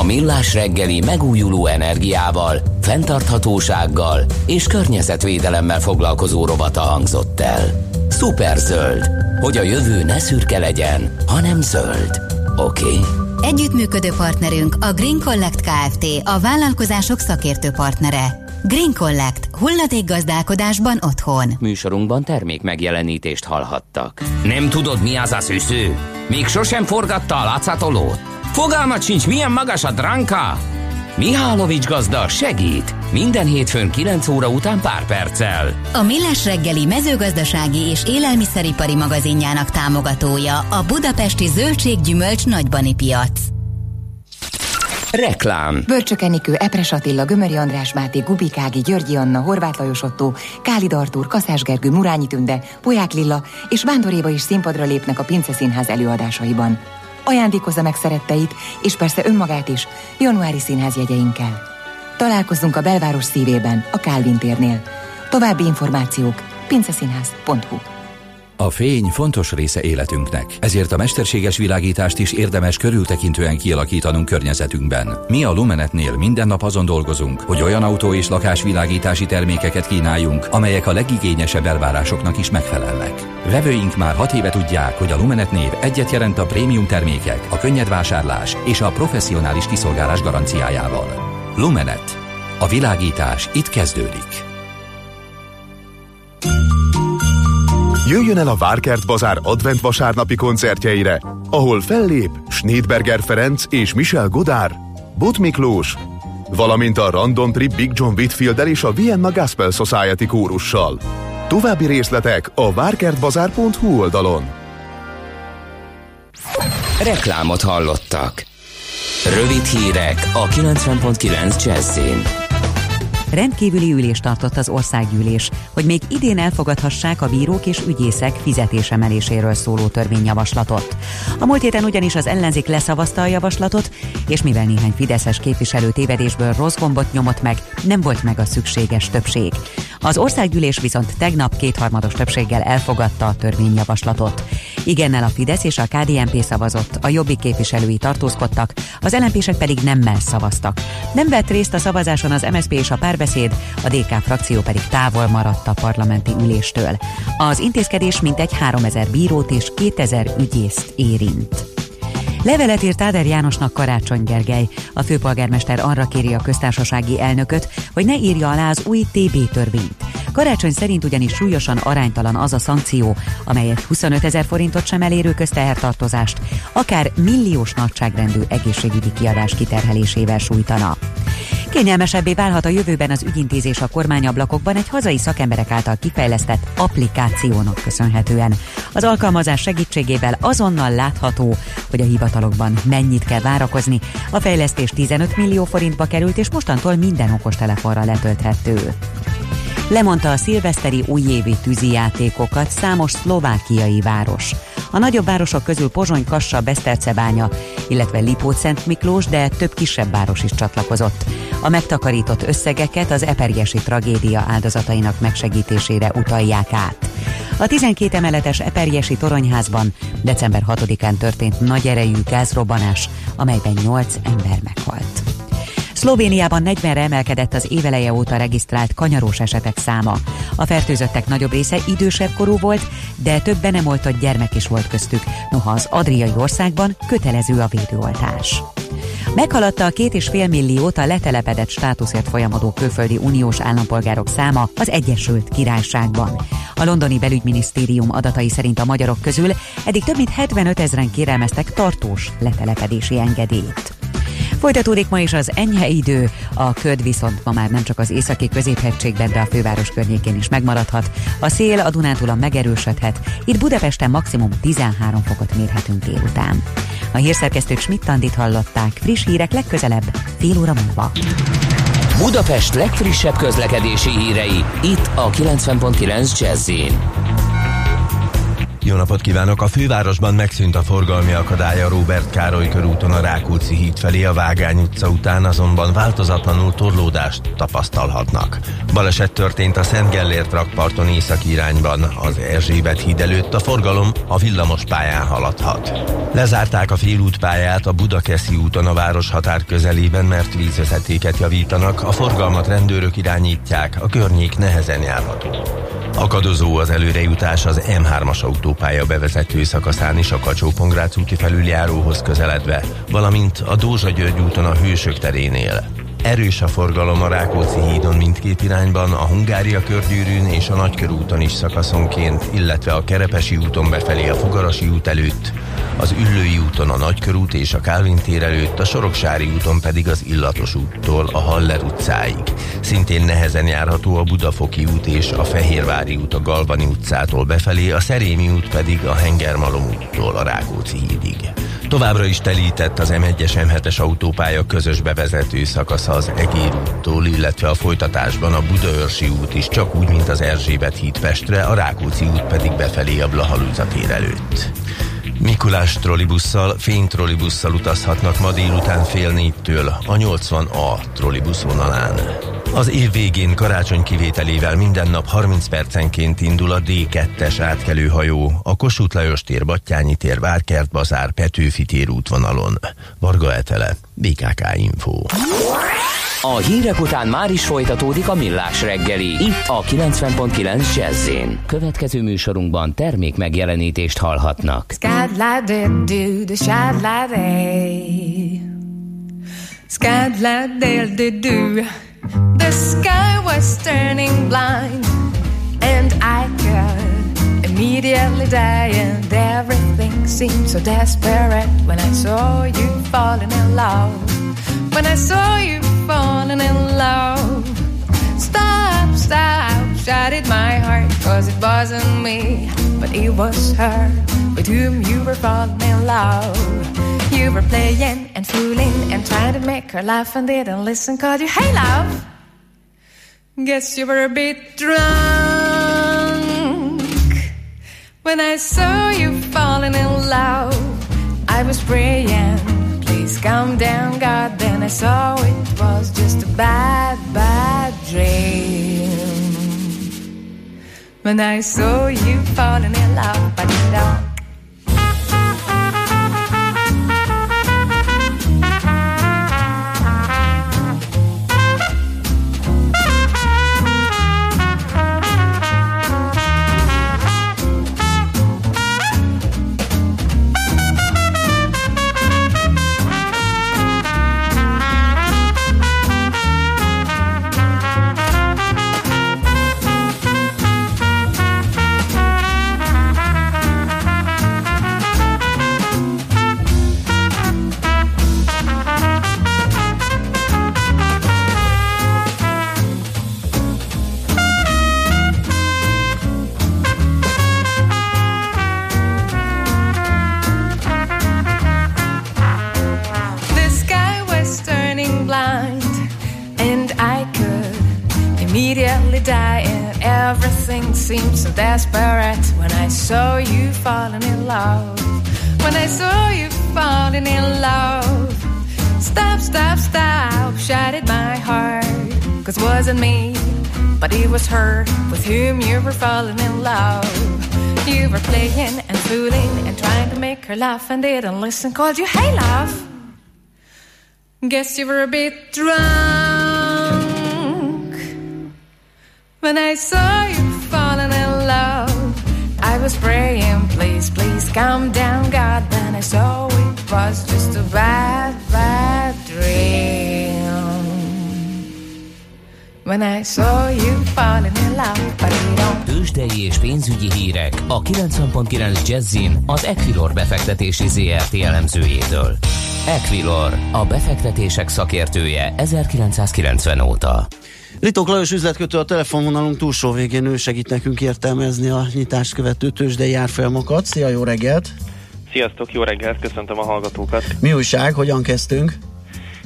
S3: A Millás reggeli megújuló energiával, fenntarthatósággal és környezetvédelemmel foglalkozó rovata hangzott el. Superzöld, hogy a jövő ne szürke legyen, hanem zöld. Oké? Okay?
S4: Együttműködő partnerünk a Green Collect Kft. a vállalkozások szakértő partnere. Green Collect. Hulladék gazdálkodásban otthon.
S3: Műsorunkban termék megjelenítést hallhattak. Nem tudod, mi az a szűző? Még sosem forgatta a látszatolót? Fogalmat sincs, milyen magas a dránka? Mihálovics gazda segít! Minden hétfőn 9 óra után pár perccel.
S4: A Millás reggeli mezőgazdasági és élelmiszeripari magazinjának támogatója a Budapesti Zöldséggyümölcs Nagybani Piac.
S3: Reklám.
S6: Bölcsök Enikő, Epres Attila, Gömöri András Máté, Gubikági, Györgyi Anna, Horváth Lajos Otto, Kálid Artúr, Kaszás Gergő, Murányi Tünde, Poják Lilla és Vándor Éva is színpadra lépnek a Pince Színház előadásaiban ajándékozza meg szeretteit, és persze önmagát is, januári színház jegyeinkkel. Találkozzunk a belváros szívében, a Kálvin térnél. További információk pinceszínház.hu
S7: a fény fontos része életünknek, ezért a mesterséges világítást is érdemes körültekintően kialakítanunk környezetünkben. Mi a Lumenetnél minden nap azon dolgozunk, hogy olyan autó és lakásvilágítási termékeket kínáljunk, amelyek a legigényesebb elvárásoknak is megfelelnek. Vevőink már hat éve tudják, hogy a Lumenet név egyet jelent a prémium termékek, a könnyed vásárlás és a professzionális kiszolgálás garanciájával. Lumenet. A világítás itt kezdődik.
S8: Jöjjön el a Várkert Bazár advent vasárnapi koncertjeire, ahol fellép Schneidberger Ferenc és Michel Godard, Bot Miklós, valamint a Random Trip Big John whitfield és a Vienna Gospel Society kórussal. További részletek a várkertbazár.hu oldalon.
S3: Reklámot hallottak. Rövid hírek a 90.9 Jazzin.
S9: Rendkívüli ülést tartott az országgyűlés, hogy még idén elfogadhassák a bírók és ügyészek fizetésemeléséről szóló törvényjavaslatot. A múlt héten ugyanis az ellenzék leszavazta a javaslatot, és mivel néhány fideszes képviselő tévedésből rossz gombot nyomott meg, nem volt meg a szükséges többség. Az országgyűlés viszont tegnap kétharmados többséggel elfogadta a törvényjavaslatot. Igennel a Fidesz és a KDNP szavazott, a jobbik képviselői tartózkodtak, az lnp pedig nemmel szavaztak. Nem vett részt a szavazáson az MSP és a párbeszéd, a DK frakció pedig távol maradt a parlamenti üléstől. Az intézkedés mintegy 3000 bírót és 2000 ügyészt érint. Levelet írt Áder Jánosnak Karácsony Gergely. A főpolgármester arra kéri a köztársasági elnököt, hogy ne írja alá az új TB törvényt. Karácsony szerint ugyanis súlyosan aránytalan az a szankció, amelyet 25 ezer forintot sem elérő köztehertartozást, akár milliós nagyságrendű egészségügyi kiadás kiterhelésével sújtana. Kényelmesebbé válhat a jövőben az ügyintézés a kormányablakokban egy hazai szakemberek által kifejlesztett applikációnak köszönhetően. Az alkalmazás segítségével azonnal látható, hogy a hivatalokban mennyit kell várakozni. A fejlesztés 15 millió forintba került, és mostantól minden okostelefonra letölthető lemondta a szilveszteri újévi tűzijátékokat számos szlovákiai város. A nagyobb városok közül Pozsony, Kassa, Besztercebánya, illetve Lipót-Szent Miklós, de több kisebb város is csatlakozott. A megtakarított összegeket az eperjesi tragédia áldozatainak megsegítésére utalják át. A 12 emeletes eperjesi toronyházban december 6-án történt nagy erejű gázrobbanás, amelyben 8 ember meghalt. Szlovéniában 40-re emelkedett az éveleje óta regisztrált kanyarós esetek száma. A fertőzöttek nagyobb része idősebb korú volt, de több be nem oltott gyermek is volt köztük, noha az adriai országban kötelező a védőoltás. Meghaladta a két és fél milliót a letelepedett státuszért folyamodó külföldi uniós állampolgárok száma az Egyesült Királyságban. A londoni belügyminisztérium adatai szerint a magyarok közül eddig több mint 75 ezeren kérelmeztek tartós letelepedési engedélyt. Folytatódik ma is az enyhe idő, a köd viszont ma már nem csak az északi középhegységben, de a főváros környékén is megmaradhat. A szél a Dunántúlon megerősödhet, itt Budapesten maximum 13 fokot mérhetünk délután. A hírszerkesztők Schmidt-Tandit hallották, friss hírek legközelebb, fél óra múlva.
S3: Budapest legfrissebb közlekedési hírei, itt a 90.9 jazz
S10: jó napot kívánok! A fővárosban megszűnt a forgalmi akadálya Robert Károly körúton a Rákóczi híd felé a Vágány utca után, azonban változatlanul torlódást tapasztalhatnak. Baleset történt a Szent Gellért rakparton északi irányban, az Erzsébet híd előtt a forgalom a villamos pályán haladhat. Lezárták a félútpályát a Budakeszi úton a város határ közelében, mert vízvezetéket javítanak, a forgalmat rendőrök irányítják, a környék nehezen járható. Akadozó az előrejutás az M3-as autópálya bevezető szakaszán is a kacsó úti felüljáróhoz közeledve, valamint a Dózsa-György úton a Hősök terénél. Erős a forgalom a Rákóczi hídon mindkét irányban, a Hungária körgyűrűn és a Nagykörúton is szakaszonként, illetve a Kerepesi úton befelé a Fogarasi út előtt, az Üllői úton a Nagykörút és a Kálvin tér előtt, a Soroksári úton pedig az Illatos úttól a Haller utcáig. Szintén nehezen járható a Budafoki út és a Fehérvári út a Galvani utcától befelé, a Szerémi út pedig a Hengermalom úttól a Rákóczi hídig. Továbbra is telített az M1-es M7-es autópálya közös bevezető szakasza az Egér úttól, illetve a folytatásban a Budaörsi út is csak úgy, mint az Erzsébet híd Pestre, a Rákóczi út pedig befelé a Blahalúza tér előtt. Mikulás trollibusszal, fénytrollibusszal utazhatnak ma délután fél négytől a 80A trollibusz vonalán. Az év végén karácsony kivételével minden nap 30 percenként indul a D2-es átkelőhajó a Kossuth Lajos tér, Battyányi tér, Várkert Bazár, Petőfi tér útvonalon. Varga Etele, BKK Info.
S3: A hírek után már is folytatódik a millás reggeli. Itt a 90.9 jazz Következő műsorunkban termék megjelenítést hallhatnak. The sky was turning blind. And I could immediately die. And everything seemed so desperate When I saw you falling in love. When I saw you falling in love. Stop, stop, shouted my heart, cause it wasn't me, but it was her with whom you were falling in love. You were playing and fooling and trying to make her laugh and didn't listen, called you, hey love. Guess you were a bit drunk when I saw you falling in love. I was praying Calm down, God. Then I saw it was just a bad, bad dream. When I saw you falling in love, but you
S11: Me, but it was her with whom you were falling in love. You were playing and fooling and trying to make her laugh and didn't listen. Called you, hey, love. Guess you were a bit drunk when I saw you falling in love. I was praying, please, please calm down, God. Then I saw it was just a bad When I saw you falling in love.
S3: Tőzsdei és pénzügyi hírek a 90.9 Jazzin az Equilor befektetési ZRT elemzőjétől. Equilor, a befektetések szakértője 1990 óta.
S1: Ritok Lajos üzletkötő a telefonvonalunk túlsó végén ő segít nekünk értelmezni a nyitást követő tőzsdei árfolyamokat. Szia, jó reggelt!
S12: Sziasztok, jó reggelt, köszöntöm a hallgatókat!
S1: Mi újság, hogyan kezdtünk?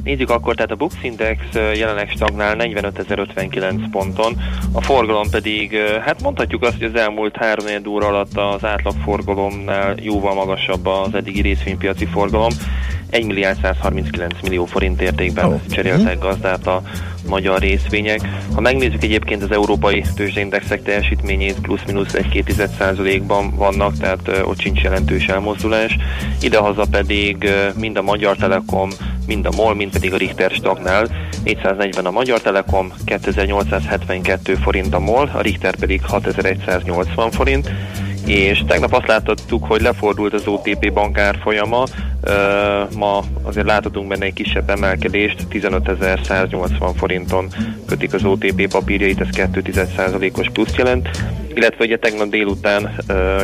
S12: Nézzük akkor, tehát a Bux Index jelenleg stagnál 45.059 ponton, a forgalom pedig, hát mondhatjuk azt, hogy az elmúlt három óra alatt az átlagforgalomnál jóval magasabb az eddigi részvénypiaci forgalom. 1 milliárd 139 millió forint értékben oh. cseréltek gazdát a magyar részvények. Ha megnézzük egyébként az európai tőzsdeindexek teljesítményét, plusz-minusz 1-2%-ban vannak, tehát ott sincs jelentős elmozdulás. Idehaza pedig mind a Magyar Telekom, mind a MOL, mind pedig a Richter stagnál. 440 a Magyar Telekom, 2872 forint a MOL, a Richter pedig 6180 forint és tegnap azt láthattuk, hogy lefordult az OTP bankár folyama, ma azért láthatunk benne egy kisebb emelkedést, 15.180 forinton kötik az OTP papírjait, ez 2,1%-os plusz jelent, illetve ugye tegnap délután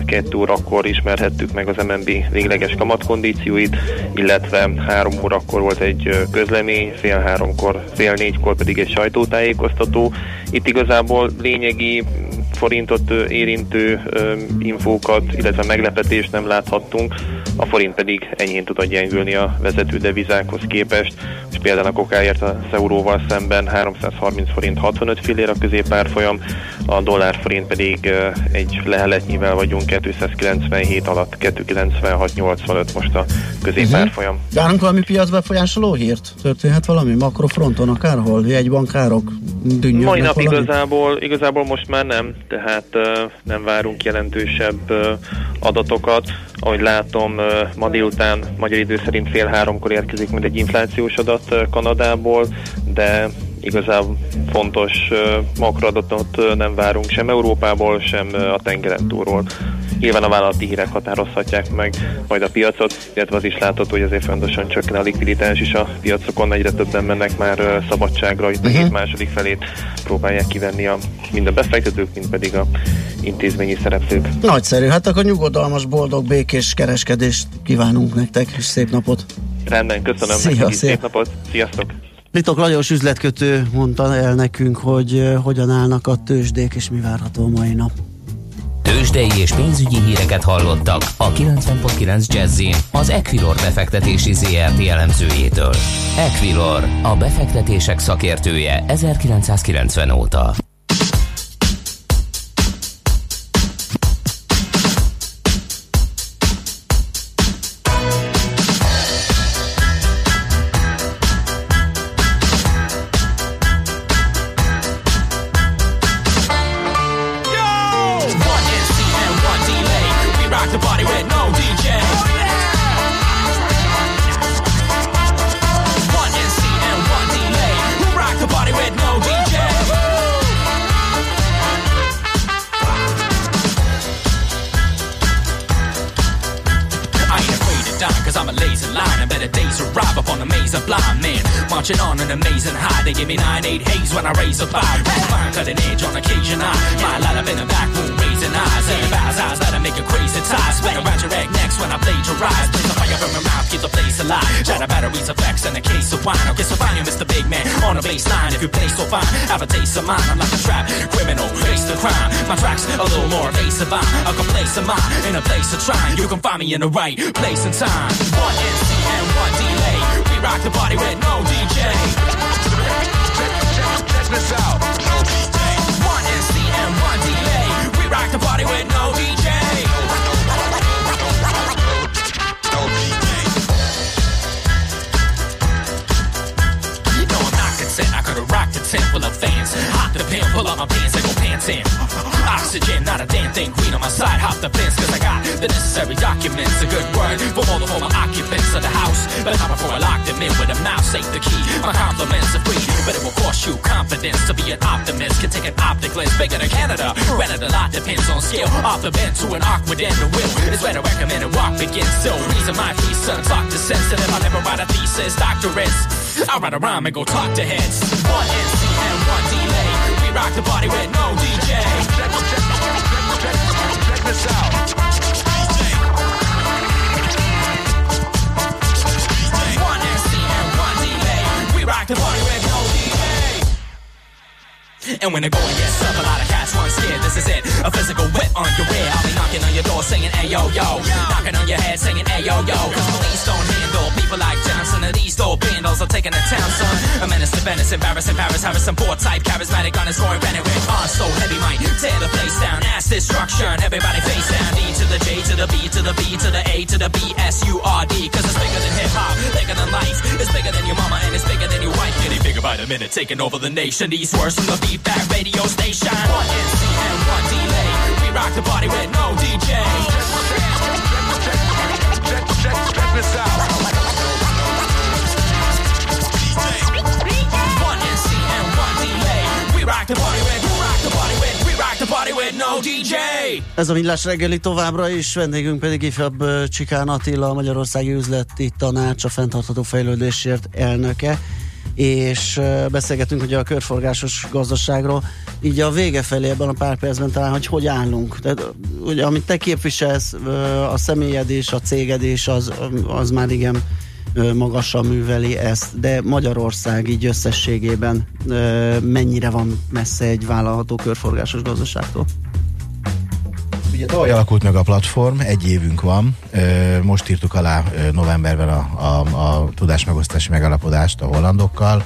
S12: 2 órakor ismerhettük meg az MNB végleges kamatkondícióit, illetve 3 órakor volt egy közlemény, fél háromkor, fél négykor pedig egy sajtótájékoztató. Itt igazából lényegi forintot érintő infókat, illetve meglepetést nem láthattunk, a forint pedig enyhén tud gyengülni a vezető devizákhoz képest, és például a kokáért az euróval szemben 330 forint 65 fillér a középárfolyam, a dollár forint pedig egy leheletnyivel vagyunk 297 alatt, 296-85 most a középárfolyam.
S1: Uh-huh. Várunk valami piacbefolyásoló hírt? Történhet valami makrofronton akárhol? Jegybankárok?
S12: Mai nap igazából, igazából most már nem, tehát nem várunk jelentősebb adatokat. Ahogy látom, ma délután magyar idő szerint fél háromkor érkezik majd egy inflációs adat Kanadából, de igazán fontos makroadatot nem várunk sem Európából, sem a tengeren túlról. Nyilván a vállalati hírek határozhatják meg majd a piacot, illetve az is látható, hogy azért fontosan csökken a likviditás is a piacokon, egyre többen mennek már szabadságra, itt a mhm. második felét próbálják kivenni a, mind a befektetők, mind pedig a intézményi szereplők.
S1: Nagyszerű, hát akkor nyugodalmas, boldog, békés kereskedést kívánunk nektek, és szép napot!
S12: Rendben, köszönöm szia, szia. szép napot, sziasztok!
S1: Litok Lajos üzletkötő mondta el nekünk, hogy hogyan állnak a tőzsdék, és mi várható mai nap.
S3: Tőzsdei és pénzügyi híreket hallottak a 90.9 jazz az Equilor befektetési ZRT elemzőjétől. Equilor, a befektetések szakértője 1990 óta.
S13: Oxygen, not a damn thing. Green on my side, hop the fence, cause I got the necessary documents. A good word for all the former occupants of the house. But not before I lock them in with a mouse, ain't the key. My compliments are free, but it will cost you confidence to be an optimist. Can take an optic lens bigger than Canada. Granted, a lot depends on scale. Off the bend to an awkward end, the will where to recommend and walk begins. So, reason my three sons talk to sensitive. I never write a thesis, doctorates. I write a rhyme and go talk to heads. One MC and one delay. We rock the party with no delay. We rock the party with no DJ. And when the going gets tough, a lot of cats run scared. This is it, a physical whip on your rear. I'll be knocking on your door singing ayo yo, knocking on your head singing ayo yo. Cause police don't handle people like Johnson and these dope bandals are taking the town, son. A menace to Venice, embarrassing Paris, Harrison, poor type, charismatic on his scoring Bennett with on so heavy might tear the place down. Ass destruction, everybody face down. D to the J to the B to the B to the A to the B S U R D. Cause it's bigger than hip hop, bigger than life. It's bigger than your mama and it's bigger than your wife. Getting bigger by the minute, taking over the nation. These words from the feedback radio station. One
S1: Ez a Millás reggeli továbbra is, vendégünk pedig ifjabb Csikán Attila, a Magyarországi Üzleti Tanács, a fenntartható fejlődésért elnöke, és beszélgetünk ugye a körforgásos gazdaságról, így a vége felé ebben a pár percben talán, hogy hogy állunk. Tehát ugye, amit te képviselsz, a személyedés, a cégedés, az, az már igen magasan műveli ezt, de Magyarország így összességében mennyire van messze egy vállalható körforgásos gazdaságtól?
S5: Ugye tavaly alakult meg a platform, egy évünk van. Most írtuk alá novemberben a, a, a tudásmegosztási megalapodást a hollandokkal.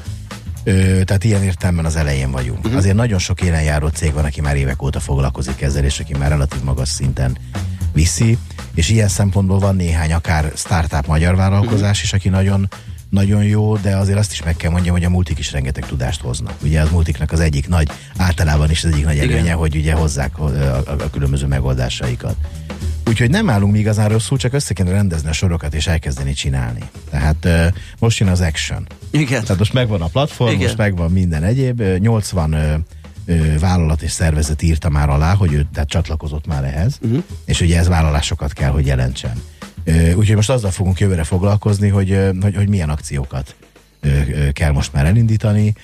S5: Ö, Tehát ilyen értelemben az elején vagyunk. Uh-huh. Azért nagyon sok élen járó cég van, aki már évek óta foglalkozik ezzel, és aki már relatív magas szinten viszi, és ilyen szempontból van néhány akár startup magyar vállalkozás is, aki nagyon nagyon jó, de azért azt is meg kell mondjam, hogy a multik is rengeteg tudást hoznak. Ugye az multiknak az egyik nagy, általában is az egyik nagy előnye,
S1: Igen.
S5: hogy ugye hozzák a, a, a különböző megoldásaikat. Úgyhogy nem állunk mi igazán rosszul, csak össze kéne rendezni a sorokat és elkezdeni csinálni. Tehát uh, most jön az action.
S1: Igen.
S5: Tehát most megvan a platform,
S1: Igen.
S5: most megvan minden egyéb. Ö, 80 ö, ö, vállalat és szervezet írta már alá, hogy ő tehát csatlakozott már ehhez, uh-huh. és ugye ez vállalásokat kell, hogy jelentsen. Úgyhogy most azzal fogunk jövőre foglalkozni, hogy, hogy, hogy milyen akciókat kell most már elindítani.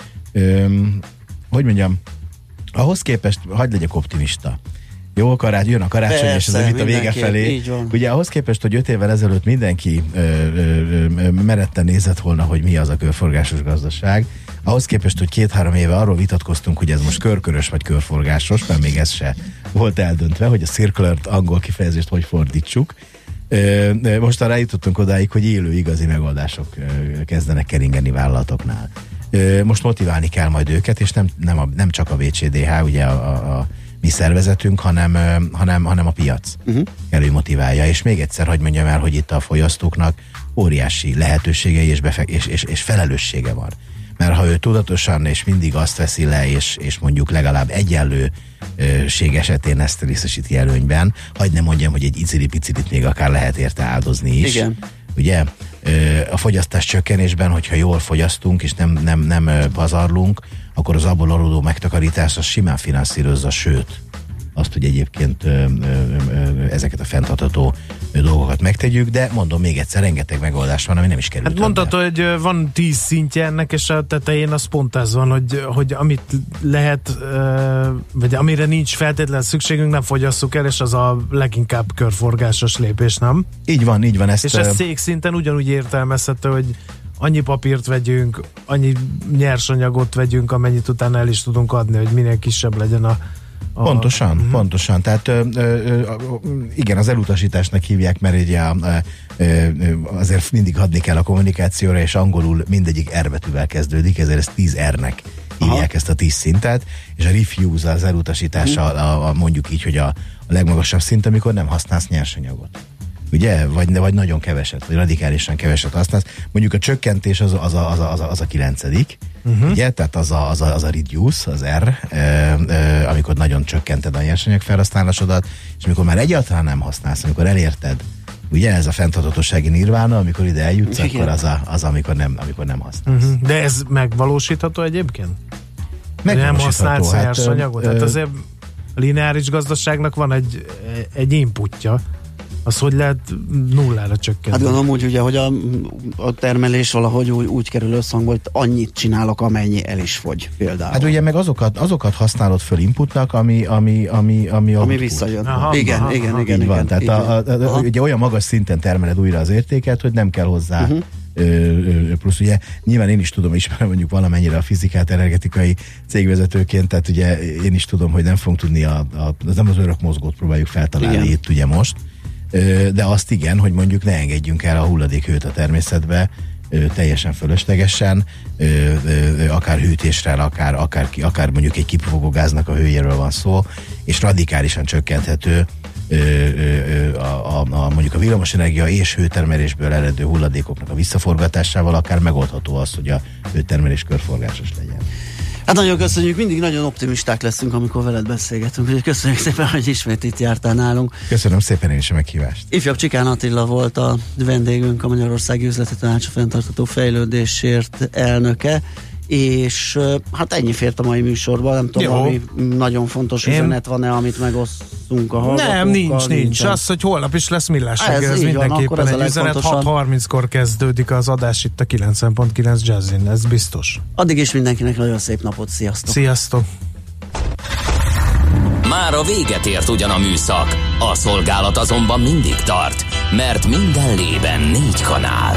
S5: Hogy mondjam, ahhoz képest, hagyd legyek optimista. Jó, karács, jön a karácsony, és ez
S1: Persze,
S5: a vége
S1: mindenképp,
S5: felé. Ugye ahhoz képest, hogy öt évvel ezelőtt mindenki ö, ö, ö, meretten nézett volna, hogy mi az a körforgásos gazdaság, ahhoz képest, hogy két-három éve arról vitatkoztunk, hogy ez most körkörös vagy körforgásos, mert még ez se volt eldöntve, hogy a circular angol kifejezést hogy fordítsuk. Most arra jutottunk odáig, hogy élő igazi megoldások kezdenek keringeni vállalatoknál. Most motiválni kell majd őket, és nem, nem, a, nem csak a VCDH, ugye a, a, a mi szervezetünk, hanem, hanem, hanem a piac uh-huh. kell, hogy motiválja. És még egyszer, hogy mondjam el, hogy itt a fogyasztóknak óriási lehetőségei és, befe- és, és, és felelőssége van. Mert ha ő tudatosan és mindig azt veszi le, és, és mondjuk legalább egyenlőség esetén ezt részesíti előnyben, hagyd ne mondjam, hogy egy icili-picilit még akár lehet érte áldozni is.
S1: Igen.
S5: Ugye? A fogyasztás csökkenésben, hogyha jól fogyasztunk, és nem, nem, nem pazarlunk, akkor az abból adódó megtakarítás az simán finanszírozza, sőt, azt, hogy egyébként ö, ö, ö, ezeket a fenntartható dolgokat megtegyük, de mondom még egyszer, rengeteg megoldás van, ami nem is kerül
S2: Hát mondhatod, hogy van tíz szintje ennek, és a tetején az pont ez van, hogy, hogy amit lehet, vagy amire nincs feltétlen szükségünk, nem fogyasszuk el, és az a leginkább körforgásos lépés, nem?
S5: Így van, így van. Ezt,
S2: És ez cég szinten ugyanúgy értelmezhető, hogy annyi papírt vegyünk, annyi nyersanyagot vegyünk, amennyit utána el is tudunk adni, hogy minél kisebb legyen a, a
S5: Pontosan, uh-huh. pontosan. Tehát ö, ö, ö, igen, az elutasításnak hívják, mert ugye ö, azért mindig hadni kell a kommunikációra, és angolul mindegyik R betűvel kezdődik, ezért ez 10 R-nek hívják Aha. ezt a 10 szintet, és a refuse az elutasítása uh-huh. a, a, mondjuk így, hogy a, a legmagasabb szint, amikor nem használsz nyersanyagot ugye? Vagy, vagy nagyon keveset, vagy radikálisan keveset használsz. Mondjuk a csökkentés az, az, a, az, a, az, a, az a kilencedik, uh-huh. ugye? Tehát az a, az, a, az a reduce, az R, e, e, amikor nagyon csökkented a nyersanyag felhasználásodat, és amikor már egyáltalán nem használsz, amikor elérted Ugye ez a fenntarthatósági nirvána, amikor ide eljutsz, Igen. akkor az, a, az amikor, nem, amikor nem használsz. Uh-huh.
S2: De ez megvalósítható egyébként?
S5: Megvalósítható. Nem használsz
S2: hát, nyersanyagot? Hát azért lineáris gazdaságnak van egy, egy inputja, az hogy lehet nullára csökkenteni?
S1: Hát gondolom úgy, ugye, hogy a, a termelés valahogy úgy, úgy kerül összhangba, hogy annyit csinálok, amennyi el is fogy például.
S5: Hát ugye meg azokat, azokat használod föl inputnak, ami, ami, ami, ami,
S1: ami visszajön. Aha, igen, aha, igen, aha, igen, igen,
S5: van. Tehát igen. A, a, a, ugye olyan magas szinten termeled újra az értéket, hogy nem kell hozzá uh-huh. Ö, ö, plusz ugye nyilván én is tudom, ismerem mondjuk valamennyire a fizikát energetikai cégvezetőként, tehát ugye én is tudom, hogy nem fogunk tudni a, a nem az örök mozgót próbáljuk feltalálni Igen. itt ugye most, de azt igen, hogy mondjuk ne engedjünk el a hulladékhőt a természetbe, teljesen fölöslegesen, akár hűtésre, akár, akár, akár mondjuk egy kipufogógáznak a hőjéről van szó, és radikálisan csökkenthető a, a, a, mondjuk a villamosenergia és hőtermelésből eredő hulladékoknak a visszaforgatásával akár megoldható az, hogy a hőtermelés körforgásos legyen.
S1: Hát nagyon köszönjük, mindig nagyon optimisták leszünk, amikor veled beszélgetünk, úgyhogy köszönjük szépen, hogy ismét itt jártál nálunk.
S5: Köszönöm szépen én is a meghívást.
S1: Ifjabb Csikán Attila volt a vendégünk, a Magyarországi Üzleti Tanács fenntartató fejlődésért elnöke és hát ennyi fért a mai műsorban, nem tudom, Jó. ami nagyon fontos Én... üzenet van-e, amit megosztunk a hallgatókkal.
S2: Nem, nincs, nincs. nincs. Az, hogy holnap is lesz millás ez, ez mindenképpen van, egy ez üzenet. 6.30-kor kezdődik az adás itt a 90.9 Jazzin, ez biztos.
S1: Addig is mindenkinek nagyon szép napot, sziasztok!
S2: Sziasztok!
S3: Már a véget ért ugyan a műszak, a szolgálat azonban mindig tart, mert minden lében négy kanál.